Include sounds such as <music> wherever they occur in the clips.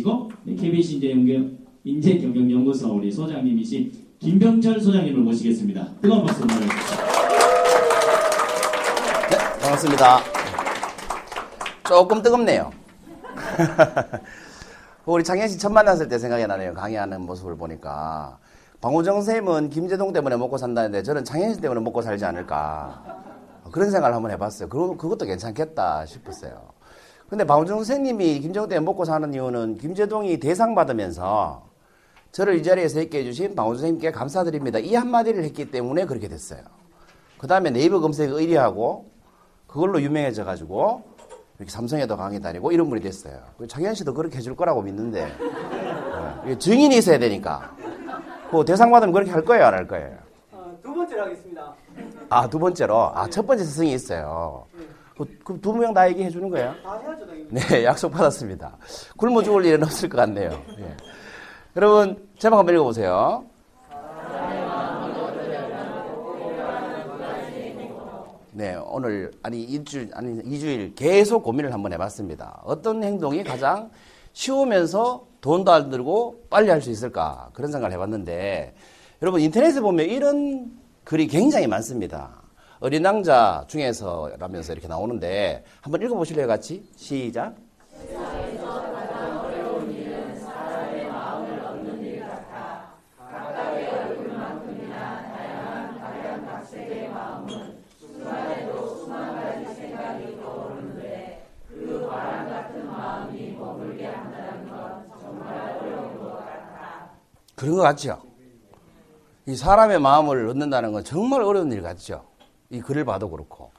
대표장님이시고 네, KBS 인재 연경, 인재 경영 연구소 우리 소장님이신 김병철 소장님을 모시겠습니다. 뜨거운 박수 부탁드립니다. 네, 반갑습니다. 조금 뜨겁네요. <laughs> 우리 장현 씨 처음 만났을 때 생각이 나네요. 강의하는 모습을 보니까. 방우정 선생님은 김재동 때문에 먹고 산다는데 저는 장현 씨 때문에 먹고 살지 않을까. 그런 생각을 한번 해봤어요. 그, 그것도 괜찮겠다 싶었어요. 근데 방우정 선생님이 때문에 먹고 사는 이유는 김재동이 대상 받으면서 저를 이 자리에서 있게 해주신 방우정 선생님께 감사드립니다. 이 한마디를 했기 때문에 그렇게 됐어요. 그 다음에 네이버 검색어 1위하고 그걸로 유명해져 가지고 이렇게 삼성에도 강의 다니고 이런 분이 됐어요. 장현 씨도 그렇게 해줄 거라고 믿는데 네. 증인이 있어야 되니까. 그 대상 받으면 그렇게 할 거예요, 안 할 거예요? 어, 두 번째로 하겠습니다. 아, 두 번째로. 아, 첫 번째 스승이 있어요. 그두명다 얘기해 주는 거예요? 다 해야죠, 당연히. 네, 약속 받았습니다. 굶어 죽을 일은 없을 것 같네요. 예. 여러분, 제목 한번 읽어보세요. 네, 오늘, 아니, 일주일, 아니, 이주일 계속 고민을 한번 해봤습니다. 어떤 행동이 가장 쉬우면서 돈도 안 들고 빨리 할 수 있을까? 그런 생각을 해봤는데, 여러분, 인터넷에 보면 이런 글이 굉장히 많습니다. 어린 왕자 중에서라면서 이렇게 나오는데, 한번 읽어보실래요, 같이? 시작. 그런 것 같죠? 이 사람의 마음을 얻는다는 건 정말 어려운 일 같죠? 이 글을 봐도 그렇고.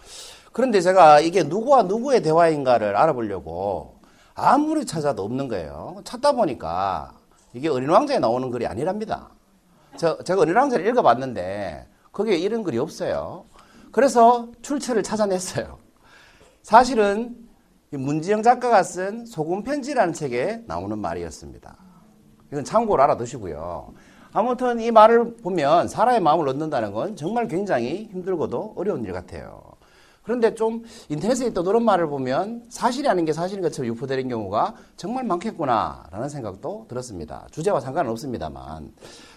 그런데 제가 이게 누구와 누구의 대화인가를 알아보려고 아무리 찾아도 없는 거예요. 찾다 보니까 이게 어린 왕자에 나오는 글이 아니랍니다. 저, 제가 어린 왕자를 읽어봤는데 거기에 이런 글이 없어요. 그래서 출처를 찾아냈어요. 사실은 문지영 작가가 쓴 소금 편지라는 책에 나오는 말이었습니다. 이건 참고로 알아두시고요. 아무튼 이 말을 보면 사람의 마음을 얻는다는 건 정말 굉장히 힘들고도 어려운 일 같아요. 그런데 좀 인터넷에 있던 그런 말을 보면 사실이 아닌 게 사실인 것처럼 유포되는 경우가 정말 많겠구나라는 생각도 들었습니다. 주제와 상관은 없습니다만.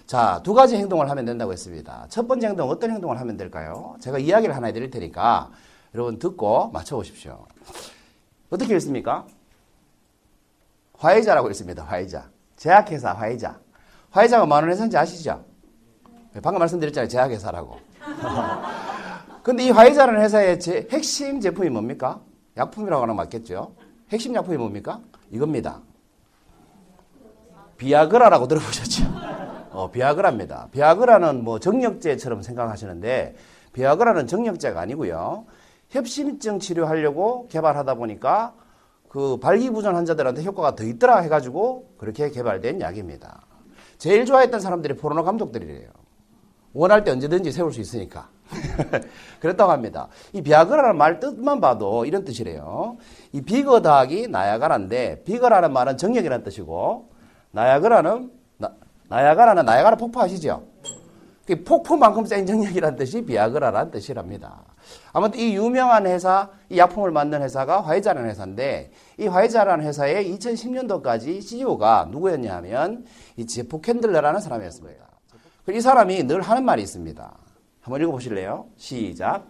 자, 두 가지 행동을 하면 된다고 했습니다. 첫 번째 행동, 어떤 행동을 하면 될까요? 제가 이야기를 하나 해드릴 테니까 여러분 듣고 맞춰보십시오. 어떻게 읽습니까? 화이자라고 읽습니다. 화이자. 제약회사 화이자. 화이자가 많은 회사인지 아시죠? 방금 말씀드렸잖아요. 제약회사라고. <laughs> 근데 이 화이자라는 회사의 제 핵심 제품이 뭡니까? 약품이라고 하는 거 맞겠죠? 핵심 약품이 뭡니까? 이겁니다. 비아그라라고 들어보셨죠? 어, 비아그라입니다. 비아그라는 뭐 정력제처럼 생각하시는데 비아그라는 정력제가 아니고요. 협심증 치료하려고 개발하다 보니까 그 발기부전 환자들한테 효과가 더 있더라 해가지고 그렇게 개발된 약입니다. 제일 좋아했던 사람들이 포르노 감독들이래요. 원할 때 언제든지 세울 수 있으니까. <laughs> 그랬다고 합니다. 이 비아그라라는 말 뜻만 봐도 이런 뜻이래요. 이 비거 더하기 나야가라인데 비거라는 말은 정력이라는 뜻이고 나야가라는 나, 나야가라는 나야가라 폭포 아시죠? 그 폭포만큼 센 정력이라는 뜻이 비아그라라는 뜻이랍니다. 아무튼 이 유명한 회사, 이 약품을 만든 회사가 화이자라는 회사인데 이 화이자라는 회사의 2010년도까지 CEO가 누구였냐 하면 이 제프 킨들러라는 사람이었습니다. 이 사람이 늘 하는 말이 있습니다. 한번 읽어보실래요? 시작.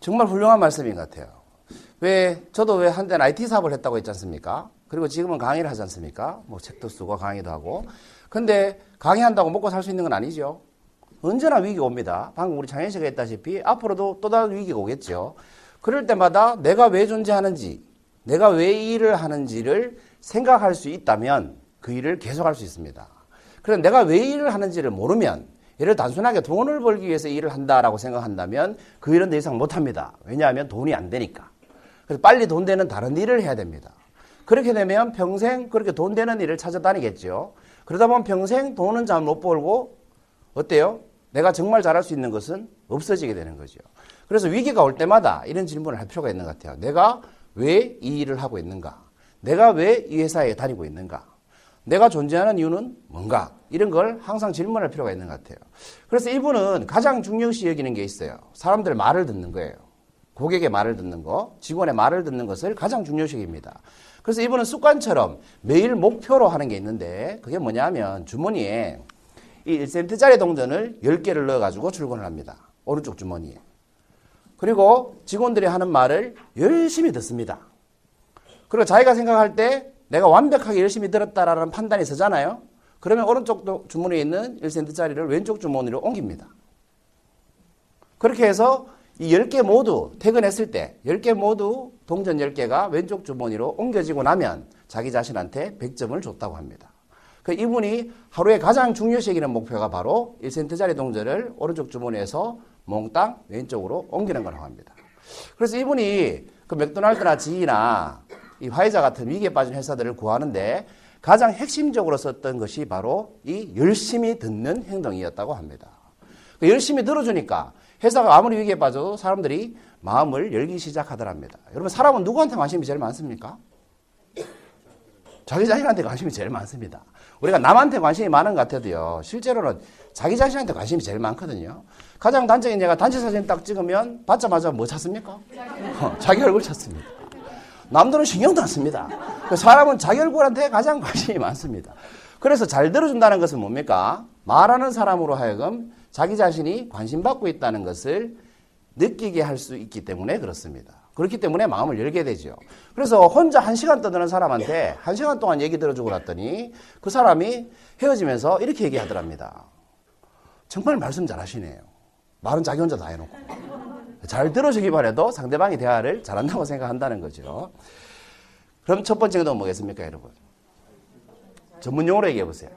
정말 훌륭한 말씀인 것 같아요. 왜, 저도 왜 한때는 IT 사업을 했다고 했지 않습니까? 그리고 지금은 강의를 하지 않습니까? 뭐 책도 쓰고 강의도 하고. 근데 강의한다고 먹고 살 수 있는 건 아니죠. 언제나 위기가 옵니다. 방금 우리 장현 씨가 했다시피 앞으로도 또 다른 위기가 오겠죠. 그럴 때마다 내가 왜 존재하는지, 내가 왜이 일을 하는지를 생각할 수 있다면 그 일을 계속할 수 있습니다. 그럼 내가 왜 일을 하는지를 모르면 예를 단순하게 돈을 벌기 위해서 일을 한다라고 생각한다면 그 일은 더 이상 못합니다. 왜냐하면 돈이 안 되니까. 그래서 빨리 돈 되는 다른 일을 해야 됩니다. 그렇게 되면 평생 그렇게 돈 되는 일을 찾아다니겠죠. 그러다 보면 평생 돈은 잘 못 벌고 어때요? 내가 정말 잘할 수 있는 것은 없어지게 되는 거죠. 그래서 위기가 올 때마다 이런 질문을 할 필요가 있는 것 같아요. 내가 왜 이 일을 하고 있는가? 내가 왜 이 회사에 다니고 있는가? 내가 존재하는 이유는 뭔가? 이런 걸 항상 질문할 필요가 있는 것 같아요. 그래서 이분은 가장 중요시 여기는 게 있어요. 사람들 말을 듣는 거예요. 고객의 말을 듣는 거, 직원의 말을 듣는 것을 가장 중요시 여깁니다. 그래서 이분은 습관처럼 매일 목표로 하는 게 있는데 그게 뭐냐면 주머니에 이 1센트짜리 동전을 10개를 넣어가지고 출근을 합니다. 오른쪽 주머니에. 그리고 직원들이 하는 말을 열심히 듣습니다. 그리고 자기가 생각할 때 내가 완벽하게 열심히 들었다라는 판단이 서잖아요. 그러면 오른쪽 주머니에 있는 1센트짜리를 왼쪽 주머니로 옮깁니다. 그렇게 해서 이 10개 모두 퇴근했을 때 10개 모두 동전 10개가 왼쪽 주머니로 옮겨지고 나면 자기 자신한테 100점을 줬다고 합니다. 그 이분이 하루에 가장 중요시 여기는 목표가 바로 1센트짜리 동전을 오른쪽 주머니에서 몽땅 왼쪽으로 옮기는 거라고 합니다. 그래서 이분이 그 맥도날드나 지이나 이 화이자 같은 위기에 빠진 회사들을 구하는데 가장 핵심적으로 썼던 것이 바로 이 열심히 듣는 행동이었다고 합니다. 그 열심히 들어주니까 회사가 아무리 위기에 빠져도 사람들이 마음을 열기 시작하더랍니다. 여러분 사람은 누구한테 관심이 제일 많습니까? 자기 자신한테 관심이 제일 많습니다. 우리가 남한테 관심이 많은 것 같아도요. 실제로는 자기 자신한테 관심이 제일 많거든요. 가장 단적인 예가 단체 사진 딱 찍으면 받자마자 뭐 찾습니까? 어, 자기 얼굴 찾습니다. 남들은 신경도 안 씁니다. 그 사람은 자기 얼굴한테 가장 관심이 많습니다. 그래서 잘 들어준다는 것은 뭡니까? 말하는 사람으로 하여금 자기 자신이 관심받고 있다는 것을 느끼게 할 수 있기 때문에 그렇습니다. 그렇기 때문에 마음을 열게 되죠. 그래서 혼자 한 시간 떠드는 사람한테 한 시간 동안 얘기 들어주고 났더니 그 사람이 헤어지면서 이렇게 얘기하더랍니다. 정말 말씀 잘하시네요. 말은 자기 혼자 다 해놓고. 잘 들어주기만 해도 상대방이 대화를 잘한다고 생각한다는 거죠. 그럼 첫 번째 건 뭐겠습니까, 여러분? 전문 용어로 얘기해 보세요.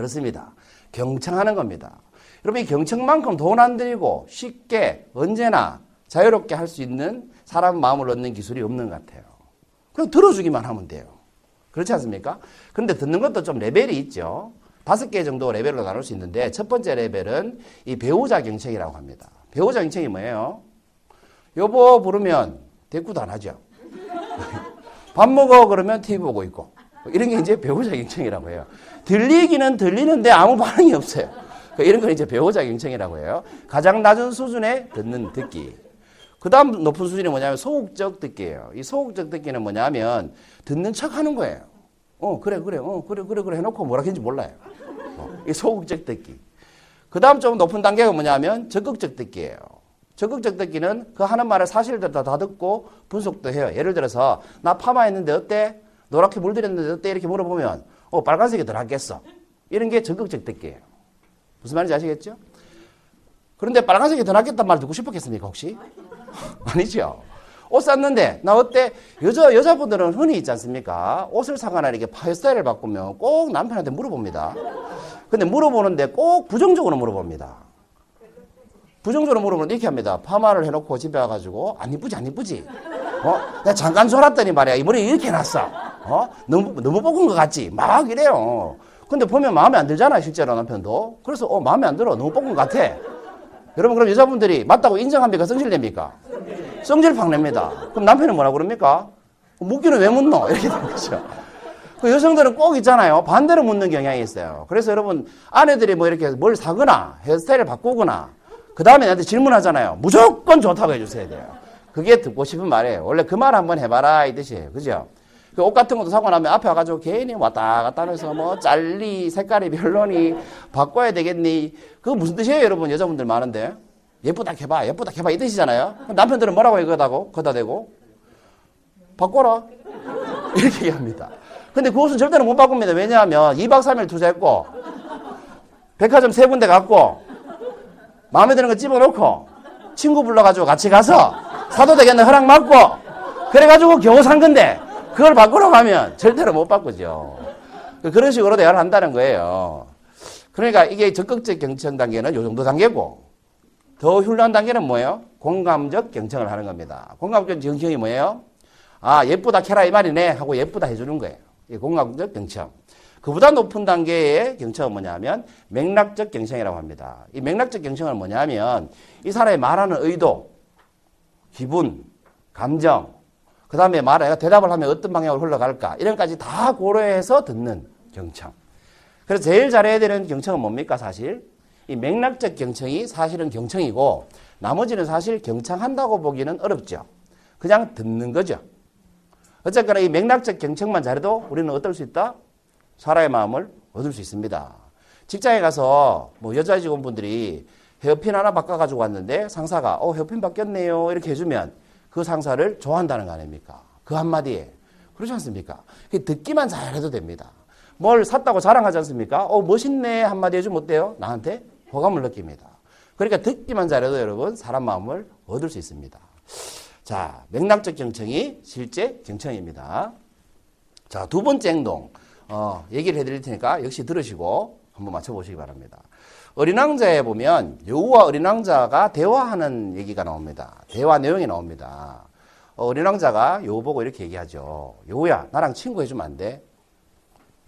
그렇습니다. 경청하는 겁니다. 여러분, 이 경청만큼 돈 안 들이고 쉽게 언제나 자유롭게 할 수 있는 사람 마음을 얻는 기술이 없는 것 같아요. 그냥 들어주기만 하면 돼요. 그렇지 않습니까? 그런데 듣는 것도 좀 레벨이 있죠. 다섯 개 정도 레벨로 나눌 수 있는데 첫 번째 레벨은 이 배우자 경청이라고 합니다. 배우자 경청이 뭐예요? 여보 부르면 대꾸도 안 하죠. <laughs> 밥 먹어 그러면 TV 보고 있고 이런 게 이제 배우자 경청이라고 해요. 들리기는 들리는데 아무 반응이 없어요. 이런 걸 이제 배우자 경청이라고 해요. 가장 낮은 수준의 듣는 듣기. 그 다음 높은 수준이 뭐냐면 소극적 듣기예요. 이 소극적 듣기는 뭐냐면 듣는 척 하는 거예요. 어, 그래, 그래, 어, 그래, 그래, 그래 해놓고 뭐라 했는지 몰라요. 어, 이 소극적 듣기. 그 다음 좀 높은 단계가 뭐냐면 적극적 듣기예요. 적극적 듣기는 그 하는 말을 사실대로 다 듣고 분석도 해요. 예를 들어서 나 파마했는데 어때? 노랗게 물들였는데 어때? 이렇게 물어보면 어, 빨간색이 더 낫겠어. 이런 게 적극적 듣기예요. 무슨 말인지 아시겠죠? 그런데 빨간색이 더 낫겠다는 말 듣고 싶었겠습니까, 혹시? <laughs> 아니죠. 옷 샀는데 나 어때? 여자 여자분들은 흔히 있지 않습니까? 옷을 사거나 이렇게 헤어스타일을 바꾸면 꼭 남편한테 물어봅니다. 근데 물어보는데 꼭 부정적으로 물어봅니다. 부정적으로 물어보면 이렇게 합니다. 파마를 해놓고 집에 와가지고 안 이쁘지 안 이쁘지? 어? 내가 잠깐 졸았더니 말이야 이 머리 이렇게 났어. 어? 너무 너무 볶은 것 같지? 막 이래요. 근데 보면 마음에 안 들잖아 실제로 남편도. 그래서 어 마음에 안 들어 너무 볶은 것 같아. 여러분 그럼 여자분들이 맞다고 인정합니까? 성질냅니까? 성질 팍 냅니다. 그럼 남편은 뭐라 그럽니까? 묻기는 왜 묻노? <laughs> 이렇게 되는 거죠. 그 여성들은 꼭 있잖아요. 반대로 묻는 경향이 있어요. 그래서 여러분 아내들이 뭐 이렇게 뭘 사거나 헤어스타일을 바꾸거나 그 다음에 나한테 질문하잖아요. 무조건 좋다고 해주셔야 돼요. 그게 듣고 싶은 말이에요. 원래 그 말 한번 해봐라 이 뜻이에요. 그죠? 그 옷 같은 것도 사고 나면 앞에 와가지고 괜히 왔다 갔다 하면서 뭐 짤리 색깔이 별로니 바꿔야 되겠니? 그거 무슨 뜻이에요 여러분? 여자분들 많은데. 예쁘다 해봐 예쁘다 해봐. 이 뜻이잖아요. 남편들은 뭐라고 이거다고? 거다 대고? 바꿔라. <laughs> 이렇게 얘기합니다. 근데 그 옷은 절대로 못 바꿉니다. 왜냐하면 2박 3일 투자했고 백화점 세 군데 갔고 마음에 드는 거 집어넣고 친구 불러가지고 같이 가서 사도 되겠네 허락 받고 그래가지고 겨우 산 건데 그걸 바꾸러 가면 절대로 못 바꾸죠. 그런 식으로 대화를 한다는 거예요. 그러니까 이게 적극적 경청 단계는 요 정도 단계고 더 훌륭한 단계는 뭐예요? 공감적 경청을 하는 겁니다. 공감적 경청이 뭐예요? 아 예쁘다 캐라 이 말이네 하고 예쁘다 해주는 거예요. 이 공감적 경청. 그보다 높은 단계의 경청은 뭐냐면 맥락적 경청이라고 합니다. 이 맥락적 경청은 뭐냐면 이 사람이 말하는 의도, 기분, 감정, 그 다음에 말해 대답을 하면 어떤 방향으로 흘러갈까 이런 까지 다 고려해서 듣는 경청. 그래서 제일 잘해야 되는 경청은 뭡니까 사실? 이 맥락적 경청이 사실은 경청이고 나머지는 사실 경청한다고 보기는 어렵죠. 그냥 듣는 거죠. 어쨌거나 이 맥락적 경청만 잘해도 우리는 어떨 수 있다? 사람의 마음을 얻을 수 있습니다. 직장에 가서 뭐 여자 직원분들이 헤어핀 하나 바꿔가지고 왔는데 상사가 어 헤어핀 바뀌었네요 이렇게 해주면 그 상사를 좋아한다는 거 아닙니까? 그 한마디에 그렇지 않습니까? 듣기만 잘해도 됩니다. 뭘 샀다고 자랑하지 않습니까? 어 멋있네 한마디 해주면 어때요? 나한테 호감을 느낍니다. 그러니까 듣기만 잘해도 여러분 사람 마음을 얻을 수 있습니다. 자 맥락적 경청이 실제 경청입니다. 자 두 번째 행동 어, 얘기를 해드릴 테니까 역시 들으시고 한번 맞춰보시기 바랍니다. 어린 왕자에 보면 여우와 어린 왕자가 대화하는 얘기가 나옵니다. 대화 내용이 나옵니다. 어, 어린 왕자가 여우 보고 이렇게 얘기하죠. 여우야, 나랑 친구 해주면 안 돼?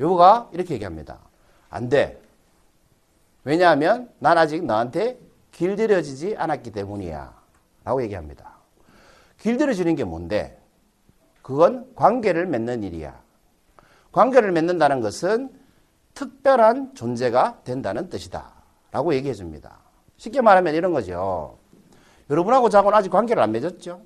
여우가 이렇게 얘기합니다. 안 돼. 왜냐하면 난 아직 너한테 길들여지지 않았기 때문이야. 라고 얘기합니다. 길들여지는 게 뭔데? 그건 관계를 맺는 일이야. 관계를 맺는다는 것은 특별한 존재가 된다는 뜻이다. 라고 얘기해 줍니다. 쉽게 말하면 이런 거죠. 여러분하고 저하고는 아직 관계를 안 맺었죠?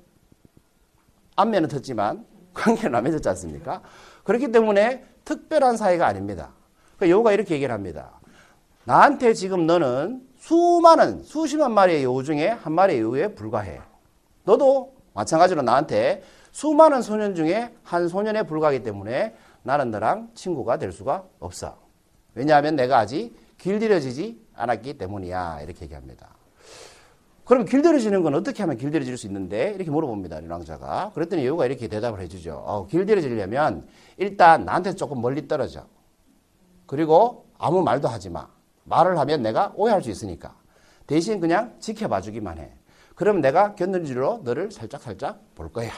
안면은 텄지만 관계를 안 맺었지 않습니까? 그렇기 때문에 특별한 사이가 아닙니다. 그러니까 여우가 이렇게 얘기를 합니다. 나한테 지금 너는 수많은, 수십만 마리의 여우 중에 한 마리의 여우에 불과해. 너도 마찬가지로 나한테 수많은 소년 중에 한 소년에 불과하기 때문에 나는 너랑 친구가 될 수가 없어. 왜냐하면 내가 아직 길들여지지 않았기 때문이야. 이렇게 얘기합니다. 그럼 길들여지는 건 어떻게 하면 길들여질 수 있는데? 이렇게 물어봅니다. 린왕자가. 그랬더니 여우가 이렇게 대답을 해주죠. 어, 길들여지려면 일단 나한테 조금 멀리 떨어져. 그리고 아무 말도 하지 마. 말을 하면 내가 오해할 수 있으니까. 대신 그냥 지켜봐 주기만 해. 그럼 내가 견눈질로 너를 살짝살짝 볼 거야.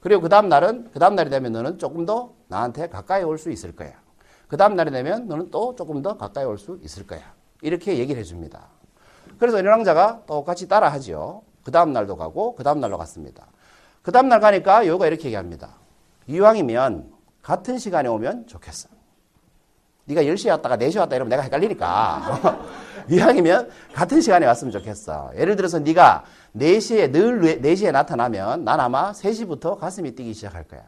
그리고 그 다음 날은, 그 다음 날이 되면 너는 조금 더 나한테 가까이 올 수 있을 거야. 그 다음 날이 되면 너는 또 조금 더 가까이 올 수 있을 거야. 이렇게 얘기를 해줍니다. 그래서 인왕자가 똑같이 따라 하죠. 그 다음 날도 가고, 그 다음 날로 갔습니다. 그 다음 날 가니까 여우가 이렇게 얘기합니다. 이왕이면 같은 시간에 오면 좋겠어. 네가 10시에 왔다가 4시에 왔다 이러면 내가 헷갈리니까. <laughs> 이왕이면 같은 시간에 왔으면 좋겠어. 예를 들어서 네가 4시에 늘 4시에 나타나면 난 아마 3시부터 가슴이 뛰기 시작할 거야.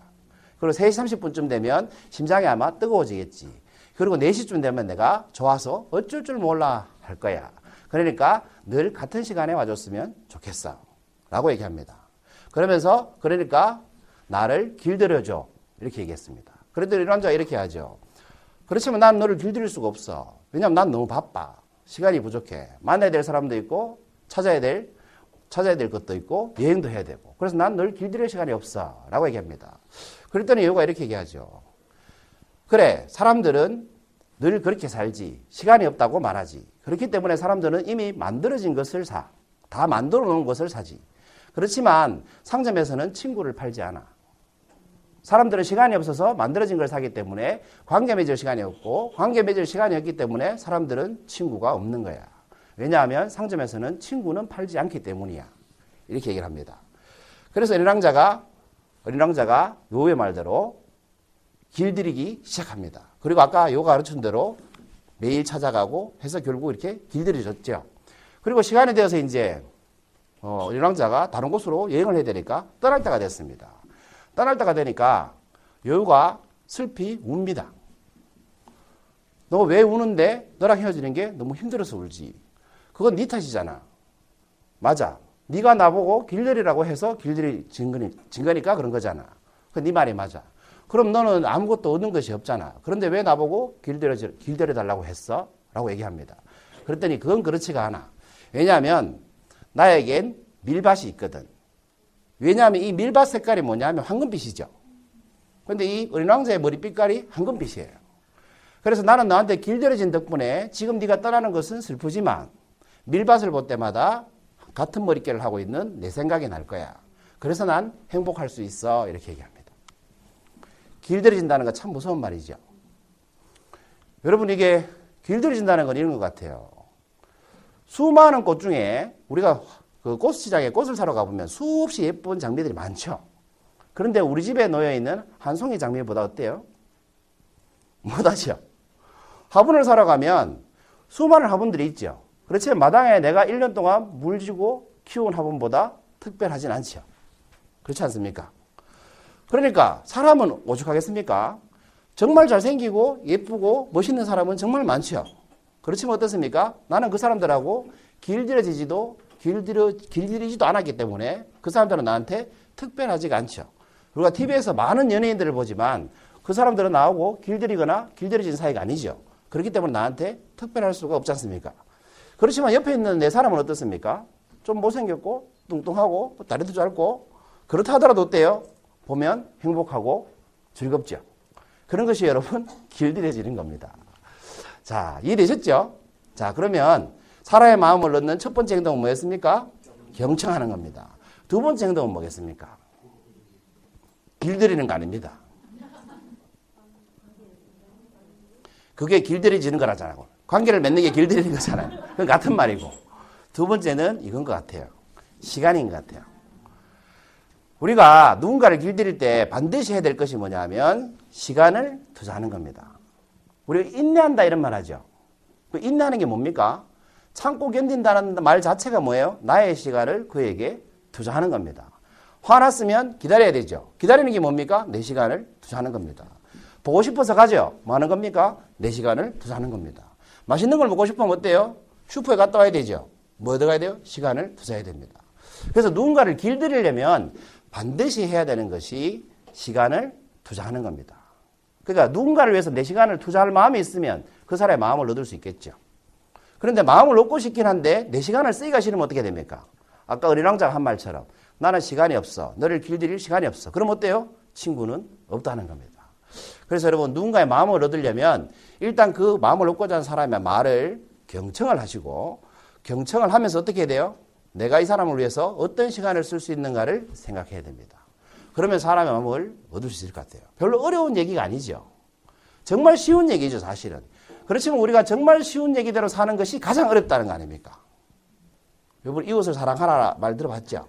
그리고 3시 30분쯤 되면 심장이 아마 뜨거워지겠지. 그리고 4시쯤 되면 내가 좋아서 어쩔 줄 몰라 할 거야. 그러니까 늘 같은 시간에 와줬으면 좋겠어. 라고 얘기합니다. 그러면서 그러니까 나를 길들여줘. 이렇게 얘기했습니다. 그랬더니 이란자가 이렇게 하죠. 그렇지만 난 너를 길들일 수가 없어. 왜냐면 난 너무 바빠. 시간이 부족해. 만나야 될 사람도 있고 찾아야 될 찾아야 될 것도 있고 여행도 해야 되고. 그래서 난 널 길들일 시간이 없어. 라고 얘기합니다. 그랬더니 여우가 이렇게 얘기하죠. 그래, 사람들은 늘 그렇게 살지. 시간이 없다고 말하지. 그렇기 때문에 사람들은 이미 만들어진 것을 사. 다 만들어 놓은 것을 사지. 그렇지만 상점에서는 친구를 팔지 않아. 사람들은 시간이 없어서 만들어진 걸 사기 때문에 관계 맺을 시간이 없고 관계 맺을 시간이 없기 때문에 사람들은 친구가 없는 거야. 왜냐하면 상점에서는 친구는 팔지 않기 때문이야. 이렇게 얘기를 합니다. 그래서 어린 왕자가 어린 왕자가 요의 말대로 길들이기 시작합니다. 그리고 아까 요가 가르친 대로 매일 찾아가고 해서 결국 이렇게 길들여졌죠. 그리고 시간이 되어서 이제 어, 어린왕자가 다른 곳으로 여행을 해야 되니까 떠날 때가 됐습니다. 떠날 때가 되니까 여우가 슬피 웁니다. 너 왜 우는데? 너랑 헤어지는 게 너무 힘들어서 울지. 그건 네 탓이잖아. 맞아. 네가 나보고 길들이라고 해서 길들이 진 거니까 그런 거잖아. 그네 말이 맞아. 그럼 너는 아무것도 얻은 것이 없잖아. 그런데 왜 나보고 길들여, 길들여 달라고 했어? 라고 얘기합니다. 그랬더니 그건 그렇지가 않아. 왜냐하면 나에겐 밀밭이 있거든. 왜냐하면 이 밀밭 색깔이 뭐냐면 황금빛이죠. 근데 이 어린 왕자의 머리 빛깔이 황금빛이에요. 그래서 나는 너한테 길들여진 덕분에 지금 네가 떠나는 것은 슬프지만 밀밭을 볼 때마다 같은 머릿결을 하고 있는 내 생각이 날 거야. 그래서 난 행복할 수 있어. 이렇게 얘기합니다. 길들여진다는 거참 무서운 말이죠. 여러분 이게 길들여진다는 건 이런 것 같아요. 수많은 꽃 중에 우리가 그 꽃시장에 꽃을 사러 가보면 수없이 예쁜 장미들이 많죠. 그런데 우리 집에 놓여 있는 한 송이 장미보다 어때요? 못하죠. 화분을 사러 가면 수많은 화분들이 있죠. 그렇지만 마당에 내가 1년 동안 물 주고 키운 화분보다 특별하진 않죠. 그렇지 않습니까? 그러니까 사람은 오죽하겠습니까? 정말 잘생기고 예쁘고 멋있는 사람은 정말 많죠. 그렇지만 어떻습니까? 나는 그 사람들하고 길들여지지도 길들여, 길들이지도 않았기 때문에 그 사람들은 나한테 특별하지가 않죠. 우리가 TV에서 많은 연예인들을 보지만 그 사람들은 나하고 길들이거나 길들여진 사이가 아니죠. 그렇기 때문에 나한테 특별할 수가 없지 않습니까? 그렇지만 옆에 있는 내 사람은 어떻습니까? 좀 못생겼고 뚱뚱하고 다리도 짧고 그렇다 하더라도 어때요? 보면 행복하고 즐겁죠. 그런 것이 여러분 <laughs> 길들여지는 겁니다. 자, 이해되셨죠? 자, 그러면 사람의 마음을 얻는 첫 번째 행동은 뭐였습니까? 경청하는 겁니다. 두 번째 행동은 뭐겠습니까? 길들이는 거 아닙니다. 그게 길들여지는 거라잖아요. 관계를 맺는 게 길들이는 거잖아요. 그건 같은 말이고. 두 번째는 이건 것 같아요. 시간인 것 같아요. 우리가 누군가를 길들일 때 반드시 해야 될 것이 뭐냐면 시간을 투자하는 겁니다. 우리가 인내한다 이런 말 하죠. 그 인내하는 게 뭡니까? 참고 견딘다는 말 자체가 뭐예요? 나의 시간을 그에게 투자하는 겁니다. 화났으면 기다려야 되죠. 기다리는 게 뭡니까? 내 시간을 투자하는 겁니다. 보고 싶어서 가죠. 뭐 하는 겁니까? 내 시간을 투자하는 겁니다. 맛있는 걸 먹고 싶으면 어때요? 슈퍼에 갔다 와야 되죠. 뭐 들어가야 돼요? 시간을 투자해야 됩니다. 그래서 누군가를 길들이려면 반드시 해야 되는 것이 시간을 투자하는 겁니다. 그러니까 누군가를 위해서 내 시간을 투자할 마음이 있으면 그 사람의 마음을 얻을 수 있겠죠. 그런데 마음을 얻고 싶긴 한데 내 시간을 쓰기가 싫으면 어떻게 됩니까? 아까 어린 왕자가 한 말처럼 나는 시간이 없어. 너를 길들일 시간이 없어. 그럼 어때요? 친구는 없다는 겁니다. 그래서 여러분 누군가의 마음을 얻으려면 일단 그 마음을 얻고자 하는 사람의 말을 경청을 하시고 경청을 하면서 어떻게 돼요? 내가 이 사람을 위해서 어떤 시간을 쓸 수 있는가를 생각해야 됩니다. 그러면 사람의 마음을 얻을 수 있을 것 같아요. 별로 어려운 얘기가 아니죠. 정말 쉬운 얘기죠, 사실은. 그렇지만 우리가 정말 쉬운 얘기대로 사는 것이 가장 어렵다는 거 아닙니까? 여러분, 이웃을 사랑하라 말 들어봤죠?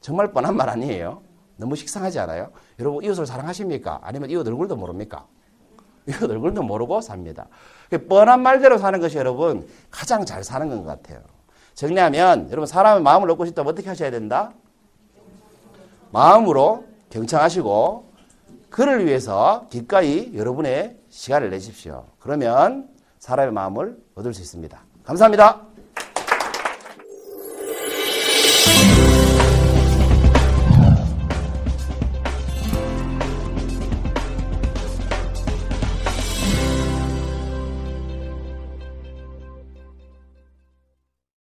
정말 뻔한 말 아니에요? 너무 식상하지 않아요? 여러분, 이웃을 사랑하십니까? 아니면 이웃 얼굴도 모릅니까? 이웃 얼굴도 모르고 삽니다. 뻔한 말대로 사는 것이 여러분 가장 잘 사는 것 같아요. 정리하면 여러분 사람의 마음을 얻고 싶다면 어떻게 하셔야 된다? 마음으로 경청하시고 그를 위해서 기꺼이 여러분의 시간을 내십시오. 그러면 사람의 마음을 얻을 수 있습니다. 감사합니다.